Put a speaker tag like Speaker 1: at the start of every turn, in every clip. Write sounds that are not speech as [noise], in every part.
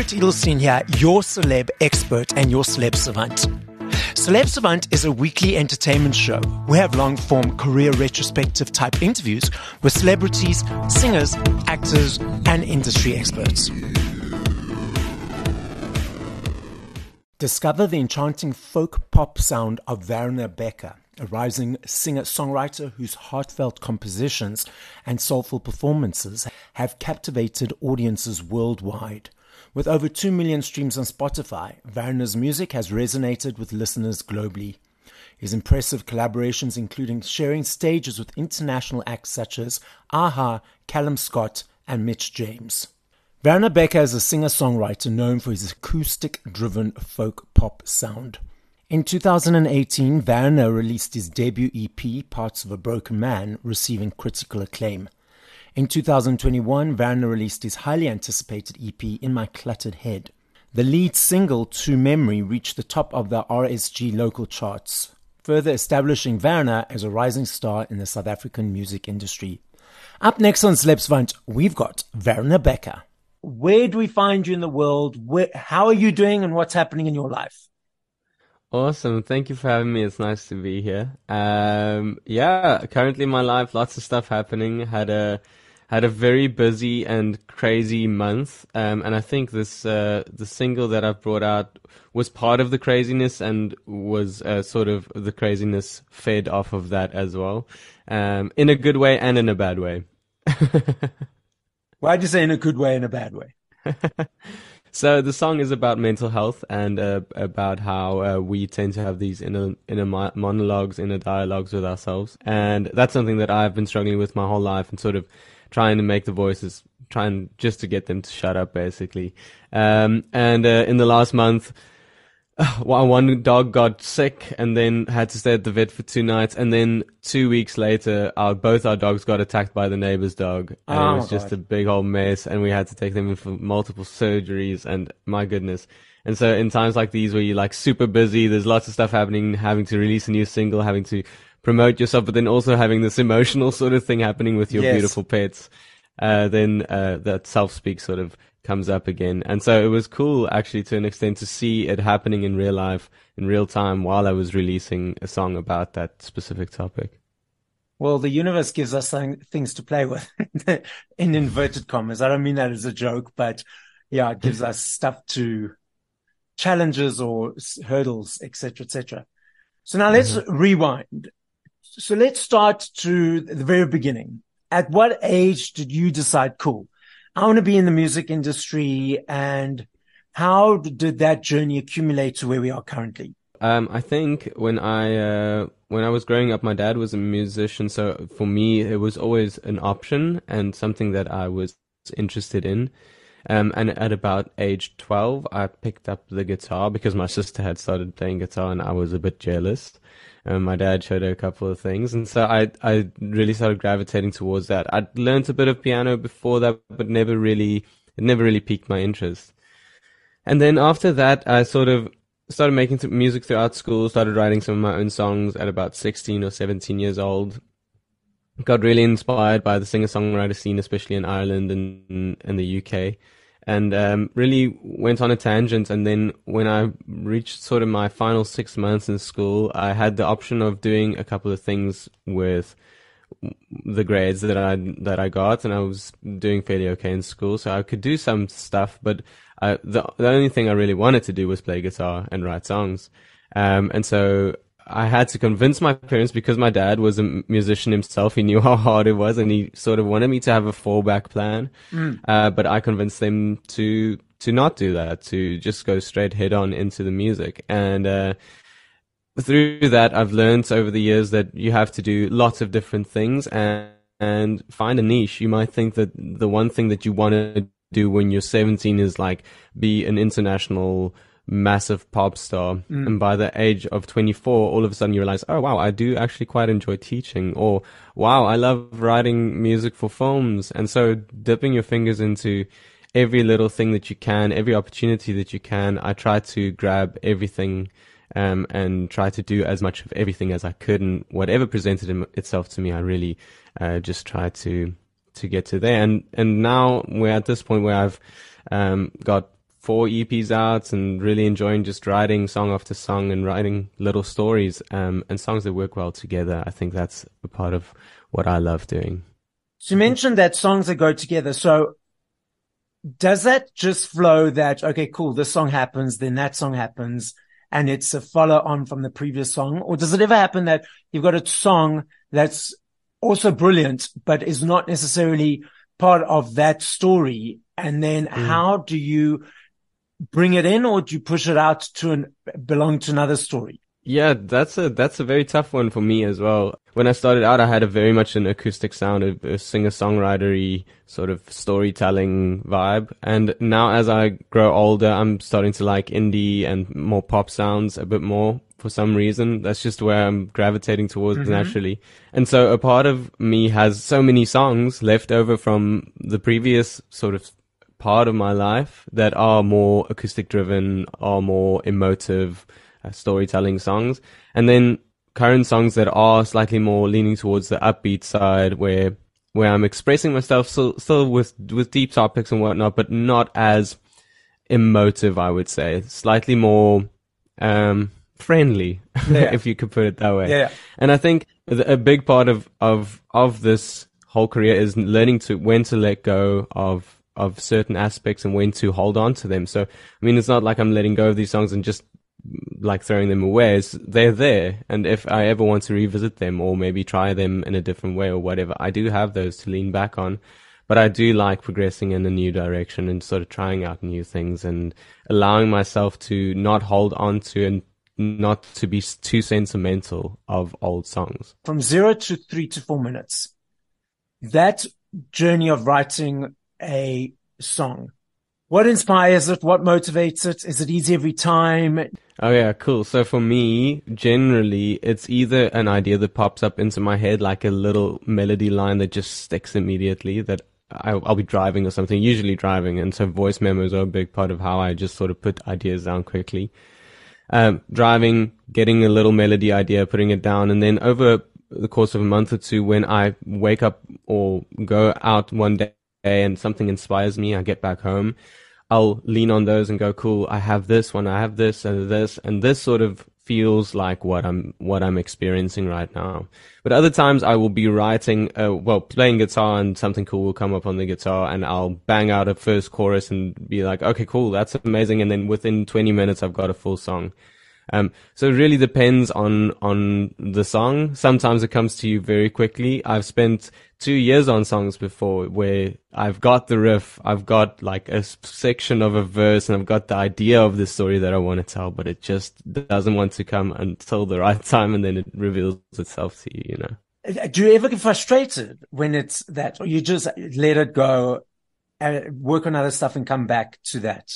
Speaker 1: Gerrit Edelstein here, your celeb expert and your celeb savant. Celeb Savant is a weekly entertainment show. We have long form career retrospective type interviews with celebrities, singers, actors, and industry experts. Discover the enchanting folk pop sound of Werner Bekker, a rising singer songwriter whose heartfelt compositions and soulful performances have captivated audiences worldwide. With over 2 million streams on Spotify, Werner's music has resonated with listeners globally. His impressive collaborations, including sharing stages with international acts such as a-ha, Callum Scott, and Mitch James. Werner Bekker is a singer songwriter known for his acoustic driven folk pop sound. In 2018, Werner released his debut EP, Parts of a Broken Man, receiving critical acclaim. In 2021, Werner released his highly anticipated EP, In My Cluttered Head. The lead single, To Memory, reached the top of the RSG local charts, further establishing Werner as a rising star in the South African music industry. Up next on Celeb Savant, we've got Werner Bekker. Where do we find you in the world? Where, how are you doing and what's happening in your life?
Speaker 2: Awesome. Thank you for having me. It's nice to be here. Um, yeah, currently in my life, lots of stuff happening. Had a, had a very busy and crazy month. Um, and I think this, uh, the single that I've brought out was part of the craziness and was, uh, sort of the craziness fed off of that as well. Um, in a good way and in a bad way. [laughs]
Speaker 1: Why'd you say in a good way and a bad way? [laughs]
Speaker 2: so the song is about mental health and uh, about how uh, we tend to have these inner inner monologues, inner dialogues with ourselves, and that's something that I've been struggling with my whole life and sort of trying to make the voices, trying just to get them to shut up, basically. Um, and uh, in the last month, [sighs] one dog got sick and then had to stay at the vet for two nights. And then two weeks later, our, both our dogs got attacked by the neighbor's dog. And oh, it was just God. a big old mess. And we had to take them in for multiple surgeries. And my goodness. And so in times like these where you're like super busy, there's lots of stuff happening, having to release a new single, having to promote yourself, but then also having this emotional [laughs] sort of thing happening with your yes. beautiful pets. Uh, then, uh, that self-speak sort of comes up again. And so it was cool actually to an extent to see it happening in real life, in real time while I was releasing a song about that specific topic.
Speaker 1: Well, the universe gives us things to play with [laughs] in inverted commas. I don't mean that as a joke, but yeah, it gives [laughs] us stuff to challenges or hurdles, etc., etc. So now let's mm-hmm. rewind. So let's start to the very beginning. At what age did you decide, cool, I want to be in the music industry and how did that journey accumulate to where we are currently?
Speaker 2: Um, I think when I uh, when I was growing up, my dad was a musician, so for me it was always an option and something that I was interested in. Um, and at about age twelve, I picked up the guitar because my [laughs] sister had started playing guitar, and I was a bit jealous. And my dad showed her a couple of things, and so I I really started gravitating towards that. I'd learned a bit of piano before that, but never really it never really piqued my interest. And then after that, I sort of started making music throughout school. Started writing some of my own songs at about sixteen or seventeen years old. Got really inspired by the singer songwriter scene, especially in Ireland and in the UK and um, really went on a tangent. And then when I reached sort of my final six months in school, I had the option of doing a couple of things with the grades that I that I got, and I was doing fairly okay in school, so I could do some stuff. But I, the the only thing I really wanted to do was play guitar and write songs. Um, and so I had to convince my parents because my dad was a musician himself. He knew how hard it was, and he sort of wanted me to have a fallback plan. Mm. Uh, but I convinced them to to not do that, to just go straight head on into the music. And uh, through that, I've learned over the years that you have to do lots of different things and and find a niche. You might think that the one thing that you want to do when you're 17 is like be an international massive pop star. Mm. And by the age of 24, all of a sudden you realize, oh wow, I do actually quite enjoy teaching or wow, I love writing music for films. And so dipping your fingers into every little thing that you can, every opportunity that you can, I try to grab everything. Um, and try to do as much of everything as I could, and whatever presented itself to me, I really uh, just try to to get to there. And and now we're at this point where I've um, got four EPs out and really enjoying just writing song after song and writing little stories um, and songs that work well together. I think that's a part of what I love doing.
Speaker 1: So you mentioned that songs that go together. So does that just flow that, okay, cool, this song happens, then that song happens and it's a follow on from the previous song? Or does it ever happen that you've got a song that's also brilliant, but is not necessarily part of that story? And then mm. how do you bring it in or do you push it out to an, belong to another story?
Speaker 2: Yeah, that's a that's a very tough one for me as well. When I started out, I had a very much an acoustic sound, a, a singer-songwritery sort of storytelling vibe. And now, as I grow older, I'm starting to like indie and more pop sounds a bit more for some reason. That's just where I'm gravitating towards mm-hmm. naturally. And so, a part of me has so many songs left over from the previous sort of part of my life that are more acoustic driven, are more emotive uh, storytelling songs, and then current songs that are slightly more leaning towards the upbeat side, where where I'm expressing myself still still with with deep topics and whatnot, but not as emotive. I would say slightly more um, friendly, [laughs] yeah. if you could put it that way.
Speaker 1: Yeah.
Speaker 2: And I think a big part of of of this whole career is learning to when to let go of of certain aspects and when to hold on to them. So, I mean, it's not like I'm letting go of these songs and just like throwing them away. It's, they're there. And if I ever want to revisit them or maybe try them in a different way or whatever, I do have those to lean back on. But I do like progressing in a new direction and sort of trying out new things and allowing myself to not hold on to and not to be too sentimental of old songs.
Speaker 1: From zero to three to four minutes, that journey of writing a song, what inspires it? What motivates it? Is it easy every time?
Speaker 2: Oh yeah, cool. So for me, generally, it's either an idea that pops up into my head, like a little melody line that just sticks immediately that I'll, I'll, be driving or something, usually driving. And so voice memos are a big part of how I just sort of put ideas down quickly. Um, driving, getting a little melody idea, putting it down. And then over the course of a month or two, when I wake up or go out one day and something inspires me, I get back home, I'll lean on those and go, cool, I have this one, I have this and this, and this sort of feels like what I'm, what I'm experiencing right now. But other times I will be writing, uh, well, playing guitar and something cool will come up on the guitar and I'll bang out a first chorus and be like, okay, cool, that's amazing. And then within 20 minutes, I've got a full song. Um, so it really depends on, on the song. Sometimes it comes to you very quickly. I've spent two years on songs before where I've got the riff, I've got like a section of a verse and I've got the idea of the story that I want to tell, but it just doesn't want to come until the right time and then it reveals itself to you, you know.
Speaker 1: Do you ever get frustrated when it's that, or you just let it go and work on other stuff and come back to that?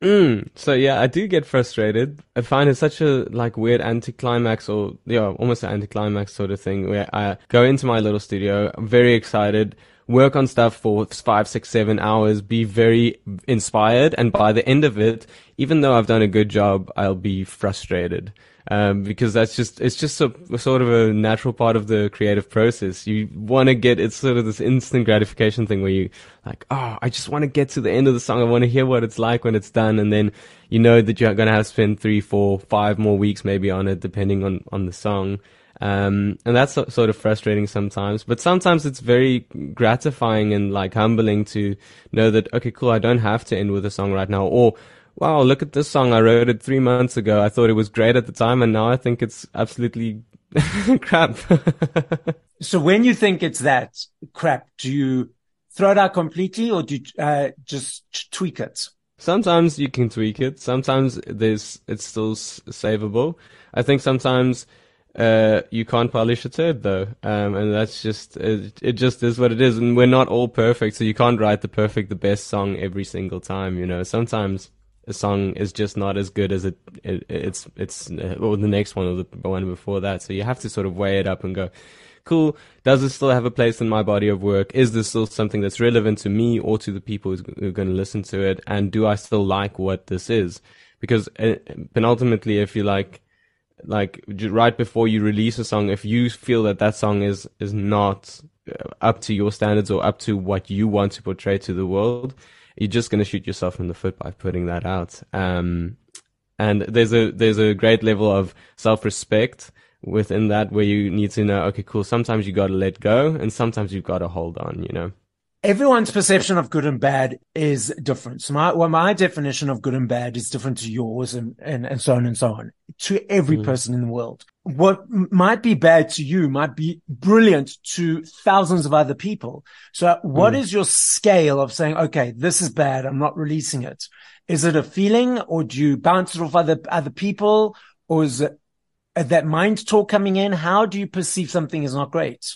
Speaker 2: Mm, so yeah, I do get frustrated. I find it such a like weird anticlimax or yeah, almost an anticlimax sort of thing where I go into my little studio, I'm very excited, work on stuff for five, six, seven hours, be very inspired, and by the end of it, even though I've done a good job, I'll be frustrated um, because that's just it's just a, a, sort of a natural part of the creative process. You want to get it's sort of this instant gratification thing where you like, oh, I just want to get to the end of the song. I want to hear what it's like when it's done, and then you know that you're gonna have to spend three, four, five more weeks maybe on it, depending on on the song. Um, and that's sort of frustrating sometimes, but sometimes it's very gratifying and like humbling to know that, okay, cool, I don't have to end with a song right now, or wow, look at this song. I wrote it three months ago. I thought it was great at the time, and now I think it's absolutely [laughs] crap.
Speaker 1: so when you think it's that crap, do you throw it out completely or do you uh, just tweak it?
Speaker 2: Sometimes you can tweak it. Sometimes there's it's still savable. I think sometimes uh, you can't polish a turd though, um, and that's just it, it, Just is what it is, and we're not all perfect, so you can't write the perfect, the best song every single time. You know, sometimes a song is just not as good as it, it it's it's or the next one or the one before that. So you have to sort of weigh it up and go, cool. Does this still have a place in my body of work? Is this still something that's relevant to me or to the people who are going to listen to it? And do I still like what this is? Because uh, penultimately, if you like, like right before you release a song, if you feel that that song is is not uh, up to your standards or up to what you want to portray to the world, you're just going to shoot yourself in the foot by putting that out. Um, and there's a there's a great level of self respect within that where you need to know, okay, cool. Sometimes you got to let go, and sometimes you've got to hold on. You know
Speaker 1: everyone's perception of good and bad is different. So my, well, my definition of good and bad is different to yours and, and, and so on and so on to every mm. person in the world. What might be bad to you might be brilliant to thousands of other people. So what mm. is your scale of saying, okay, this is bad. I'm not releasing it. Is it a feeling or do you bounce it off other, other people or is it that mind talk coming in? How do you perceive something is not great?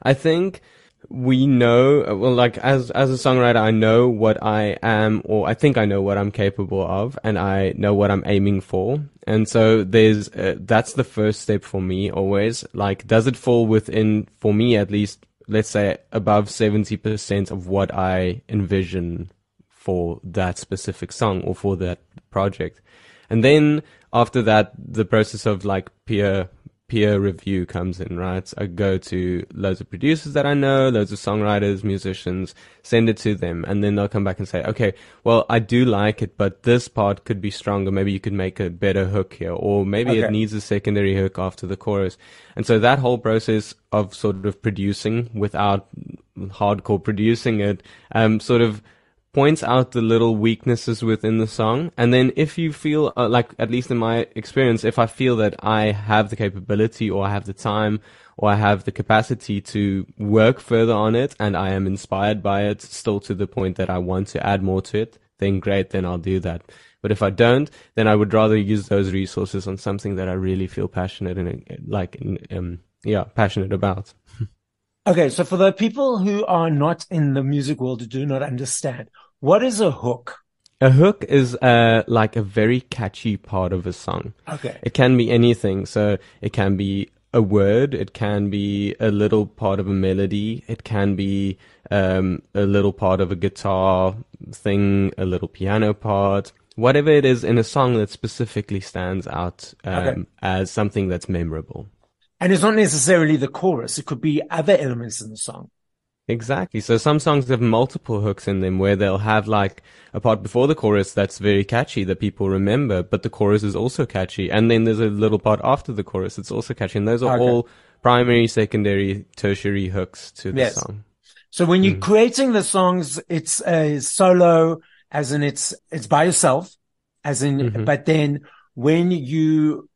Speaker 2: I think we know well like as as a songwriter i know what i am or i think i know what i'm capable of and i know what i'm aiming for. And so there's uh, that's the first step for me always. Like does it fall within for me at least let's say above 70% of what i envision for that specific song or for that project? And then after that the process of like peer peer review comes in, right? I go to loads of producers that I know, loads of songwriters, musicians, send it to them, and then they'll come back and say, okay, well, I do like it, but this part could be stronger. Maybe you could make a better hook here, or maybe okay. it needs a secondary hook after the chorus. And so that whole process of sort of producing without hardcore producing it, um, sort of points out the little weaknesses within the song. And then if you feel, uh, like, at least in my experience, if I feel that I have the capability or I have the time or I have the capacity to work further on it and I am inspired by it still to the point that I want to add more to it, then great, then I'll do that. But if I don't, then I would rather use those resources on something that I really feel passionate and like, um, yeah, passionate about.
Speaker 1: Okay, so for the people who are not in the music world who do not understand, what is a hook?
Speaker 2: A hook is uh, like a very catchy part of a song.
Speaker 1: Okay.
Speaker 2: It can be anything. So it can be a word, it can be a little part of a melody, it can be um, a little part of a guitar thing, a little piano part, whatever it is in a song that specifically stands out um, okay. as something that's memorable.
Speaker 1: And it's not necessarily the chorus. It could be other elements in the song.
Speaker 2: Exactly. So some songs have multiple hooks in them where they'll have like a part before the chorus that's very catchy that people remember, but the chorus is also catchy. And then there's a little part after the chorus that's also catchy. And those are okay. all primary, secondary, tertiary hooks to the yes. song.
Speaker 1: So when you're mm. creating the songs, it's a solo, as in it's, it's by yourself, as in, mm-hmm. but then when you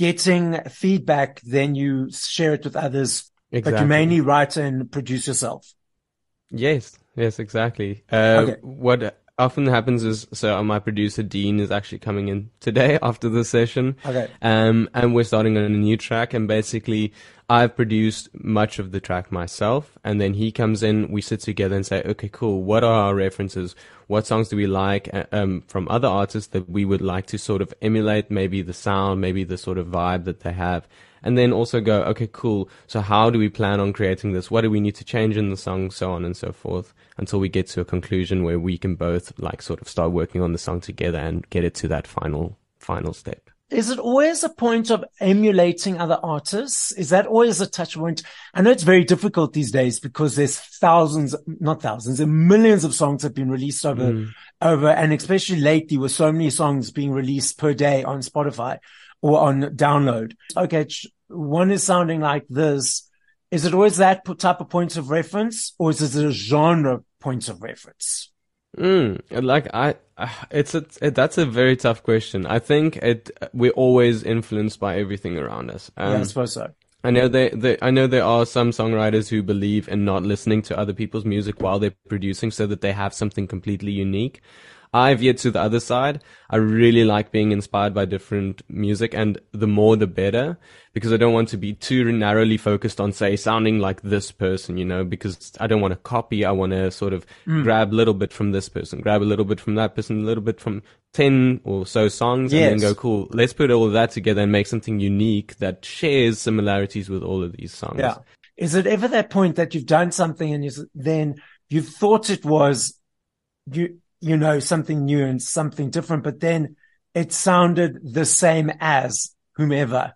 Speaker 1: getting feedback, then you share it with others. Exactly. But you mainly write and produce yourself.
Speaker 2: Yes, yes, exactly. Uh, okay. What often happens is so my producer Dean is actually coming in today [laughs] after the session.
Speaker 1: Okay.
Speaker 2: Um, and we're starting on a new track, and basically I've produced much of the track myself, and then he comes in. We sit together and say, okay, cool. What are our references? What songs do we like uh, um, from other artists that we would like to sort of emulate? Maybe the sound, maybe the sort of vibe that they have and then also go, okay, cool. So how do we plan on creating this? What do we need to change in the song? So on and so forth until we get to a conclusion where we can both like sort of start working on the song together and get it to that final, final step.
Speaker 1: Is it always a point of emulating other artists? Is that always a touch point? I know it's very difficult these days because there's thousands, not thousands, and millions of songs have been released over, mm. over, and especially lately with so many songs being released per day on Spotify or on download. Okay, one is sounding like this. Is it always that type of points of reference or is it a genre points of reference?
Speaker 2: Mm, like I, it's a, it, that's a very tough question. I think it, we're always influenced by everything around us.
Speaker 1: Um, yeah, I suppose so.
Speaker 2: I know they, they, I know there are some songwriters who believe in not listening to other people's music while they're producing so that they have something completely unique. I veered to the other side. I really like being inspired by different music and the more the better because I don't want to be too narrowly focused on say sounding like this person, you know, because I don't want to copy. I want to sort of mm. grab a little bit from this person, grab a little bit from that person, a little bit from 10 or so songs yes. and then go, cool, let's put all of that together and make something unique that shares similarities with all of these songs.
Speaker 1: Yeah. Is it ever that point that you've done something and you, then you've thought it was you, you know, something new and something different, but then it sounded the same as whomever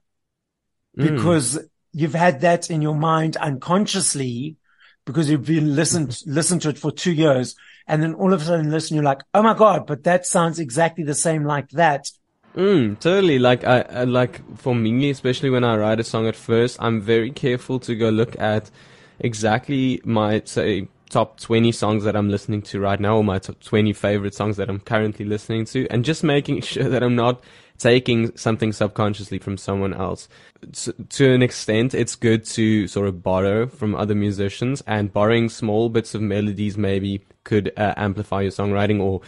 Speaker 1: mm. because you've had that in your mind unconsciously because you've been listened, [laughs] listened to it for two years And then all of a sudden listen, you're like, Oh my God, but that sounds exactly the same like that.
Speaker 2: Mm, totally. Like I, I, like for me, especially when I write a song at first, I'm very careful to go look at exactly my say top 20 songs that I'm listening to right now, or my top 20 favorite songs that I'm currently listening to, and just making [laughs] sure that I'm not taking something subconsciously from someone else. To, an extent, it's good to sort of borrow from other musicians, and borrowing small bits of melodies maybe could uh, amplify your songwriting or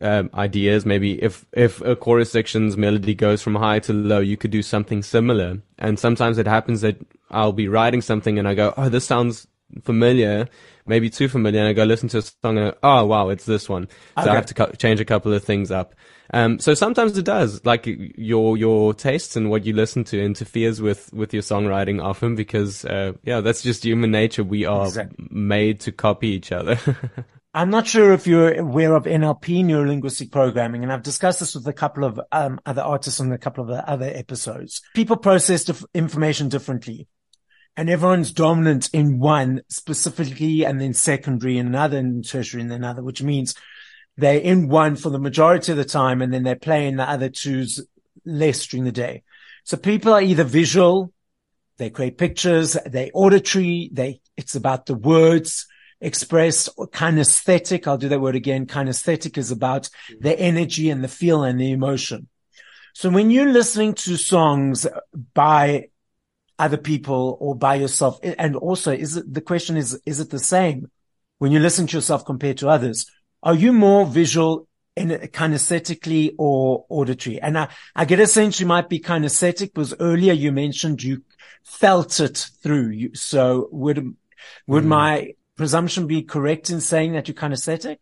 Speaker 2: um, ideas. Maybe if if a chorus section's melody goes from high to low, you could do something similar. And sometimes it happens that I'll be writing something and I go, oh, this sounds familiar, maybe too familiar, and I go listen to a song and oh wow, it's this one. So okay. I have to cu- change a couple of things up. Um, so sometimes it does, like your your tastes and what you listen to interferes with with your songwriting often because uh, yeah, that's just human nature. We are exactly. made to copy each other. [laughs]
Speaker 1: I'm not sure if you're aware of NLP, neurolinguistic programming, and I've discussed this with a couple of um, other artists on a couple of other episodes. People process dif- information differently, and everyone's dominant in one specifically, and then secondary in another, and tertiary in another, which means they're in one for the majority of the time, and then they're playing the other twos less during the day. So people are either visual, they create pictures, they auditory, they, it's about the words expressed kinesthetic. I'll do that word again. Kinesthetic is about the energy and the feel and the emotion. So when you're listening to songs by other people or by yourself, and also is it, the question is, is it the same when you listen to yourself compared to others? Are you more visual in kinesthetically or auditory? And I, I get a sense you might be kinesthetic because earlier you mentioned you felt it through you. So would, would mm. my presumption be correct in saying that you're kinesthetic?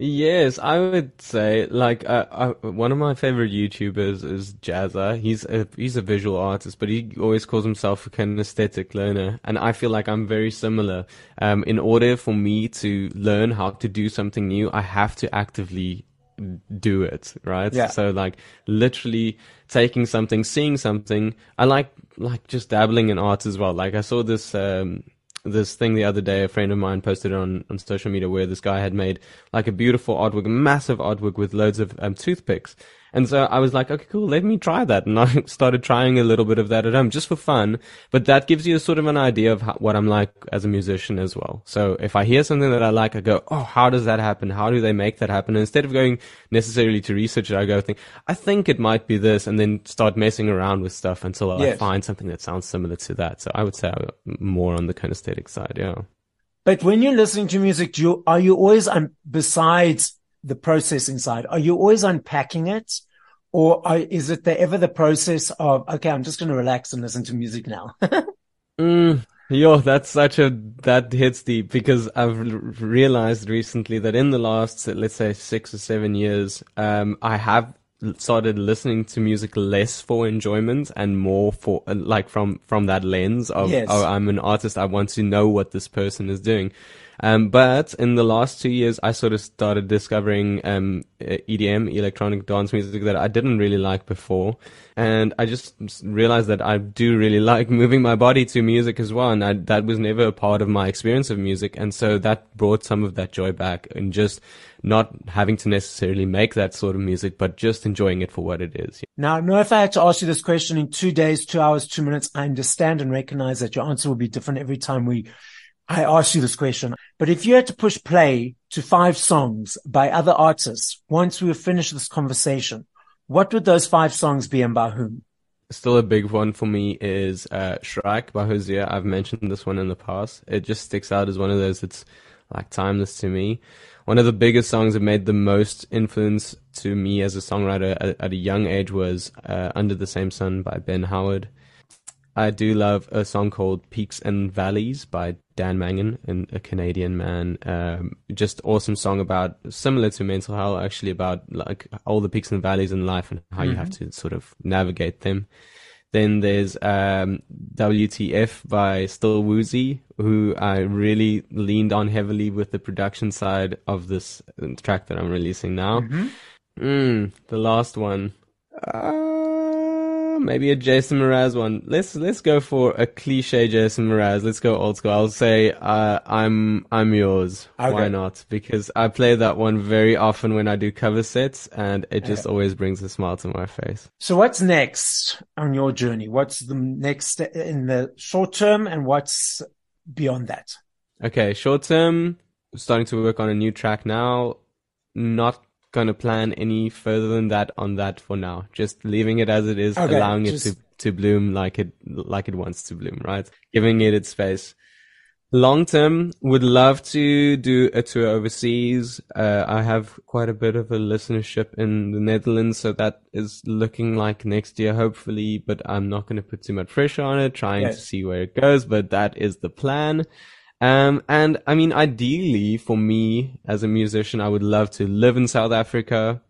Speaker 2: Yes, I would say like uh, uh, one of my favorite YouTubers is Jazza. He's a he's a visual artist, but he always calls himself a kinesthetic learner, and I feel like I'm very similar. Um, in order for me to learn how to do something new, I have to actively do it, right?
Speaker 1: Yeah.
Speaker 2: So like literally taking something, seeing something. I like like just dabbling in art as well. Like I saw this um this thing the other day. A friend of mine posted on on social media where this guy had made like a beautiful artwork, massive artwork with loads of um, toothpicks. And so I was like, okay, cool, let me try that. And [laughs] I started trying a little bit of that at home just for fun. But that gives you a sort of an idea of how, what I'm like as a musician as well. So if I hear something that I like, I go, oh, how does that happen? How do they make that happen? And instead of going necessarily to research it, I go think, I think it might be this and then start messing around with stuff until yes. I find something that sounds similar to that. So I would say I'm more on the kinesthetic side. Yeah.
Speaker 1: But when you're listening to music, do you, are you always, um, besides the processing side? Are you always unpacking it? Or are, is it the, ever the process of, okay, I'm just going to relax and listen to music now? [laughs]
Speaker 2: mm, yo, that's such a, that hits deep because I've realized recently that in the last, let's say six or seven years, um, I have started listening to music less for enjoyment and more for like from from that lens of yes. oh I'm an artist I want to know what this person is doing um, but in the last two years, I sort of started discovering um, EDM, electronic dance music, that I didn't really like before. And I just realized that I do really [laughs] like moving my body to music as well. And I, that was never a part of my experience of music. And so that brought some of that joy back and just not having to necessarily make that sort of music, but just enjoying it for what it is.
Speaker 1: Now, know if I had to ask you this question in two days, two hours, two minutes, I understand and recognize that your answer will be different every time we I asked you this question, but if you had to push play to five songs by other artists once we have finished this conversation, what would those five songs be and by whom?
Speaker 2: Still a big one for me is uh, Shrike by Hozier. I've mentioned this one in the past. It just sticks out as one of those that's like timeless to me. One of the biggest songs that made the most influence to me as a songwriter at, at a young age was uh, Under the Same Sun by Ben Howard. I do love a song called Peaks and Valleys by Dan Mangan, and a Canadian man. Um, just awesome song about similar to mental health, actually about like all the peaks and valleys in life and how mm-hmm. you have mm-hmm. to sort of navigate them. Then there's um, WTF by Still Woozy, who I really leaned on heavily with the production side of this track that I'm releasing now. Mm-hmm. Mm, the last one. Uh, maybe a Jason Mraz one. Let's let's go for a cliche Jason Mraz. Let's go old school. I'll say uh, I'm I'm yours. Okay. Why not? Because I play that one very often when I do cover sets, and it just okay. always brings a smile to my face.
Speaker 1: So what's next on your journey? What's the next in the short term, and what's beyond that?
Speaker 2: Okay, short term, starting to work on a new track now. Not gonna plan any further than that on that for now. Just leaving it as it is, okay, allowing just... it to to bloom like it like it wants to bloom, right? Giving it its space. Long term, would love to do a tour overseas. Uh, I have quite a bit of a listenership in the Netherlands, so that is looking like next year, hopefully. But I'm not going to put too much pressure on it, trying yes. to see where it goes. But that is the plan. Um, and I mean, ideally for me as a musician, I would love to live in South Africa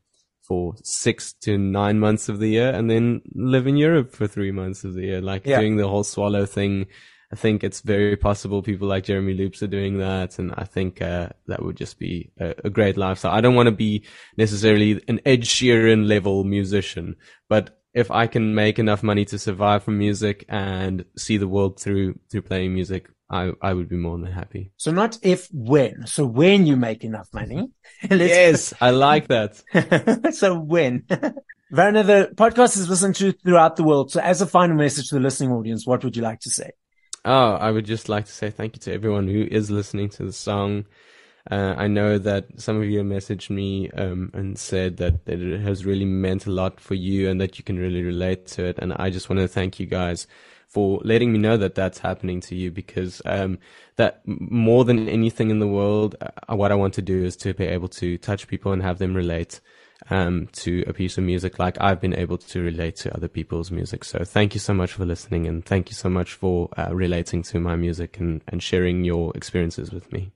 Speaker 2: for six to nine months of the year and then live in Europe for three months of the year, like yeah. doing the whole swallow thing. I think it's very possible people like Jeremy Loops are doing that. And I think, uh, that would just be a, a great lifestyle. I don't want to be necessarily an Ed Sheeran level musician, but if I can make enough money to survive from music and see the world through, through playing music, I, I would be more than happy.
Speaker 1: So not if, when. So when you make enough money. [laughs]
Speaker 2: yes, I like that. [laughs]
Speaker 1: so when. [laughs] Werner, the podcast is listened to throughout the world. So as a final message to the listening audience, what would you like to say?
Speaker 2: Oh, I would just like to say thank you to everyone who is listening to the song. Uh, I know that some of you messaged me um, and said that, that it has really meant a lot for you and that you can really relate to it. And I just want to thank you guys for letting me know that that's happening to you because um, that more than anything in the world, uh, what I want to do is to be able to touch people and have them relate um, to a piece of music like I've been able to relate to other people's music. So thank you so much for listening and thank you so much for uh, relating to my music and, and sharing your experiences with me.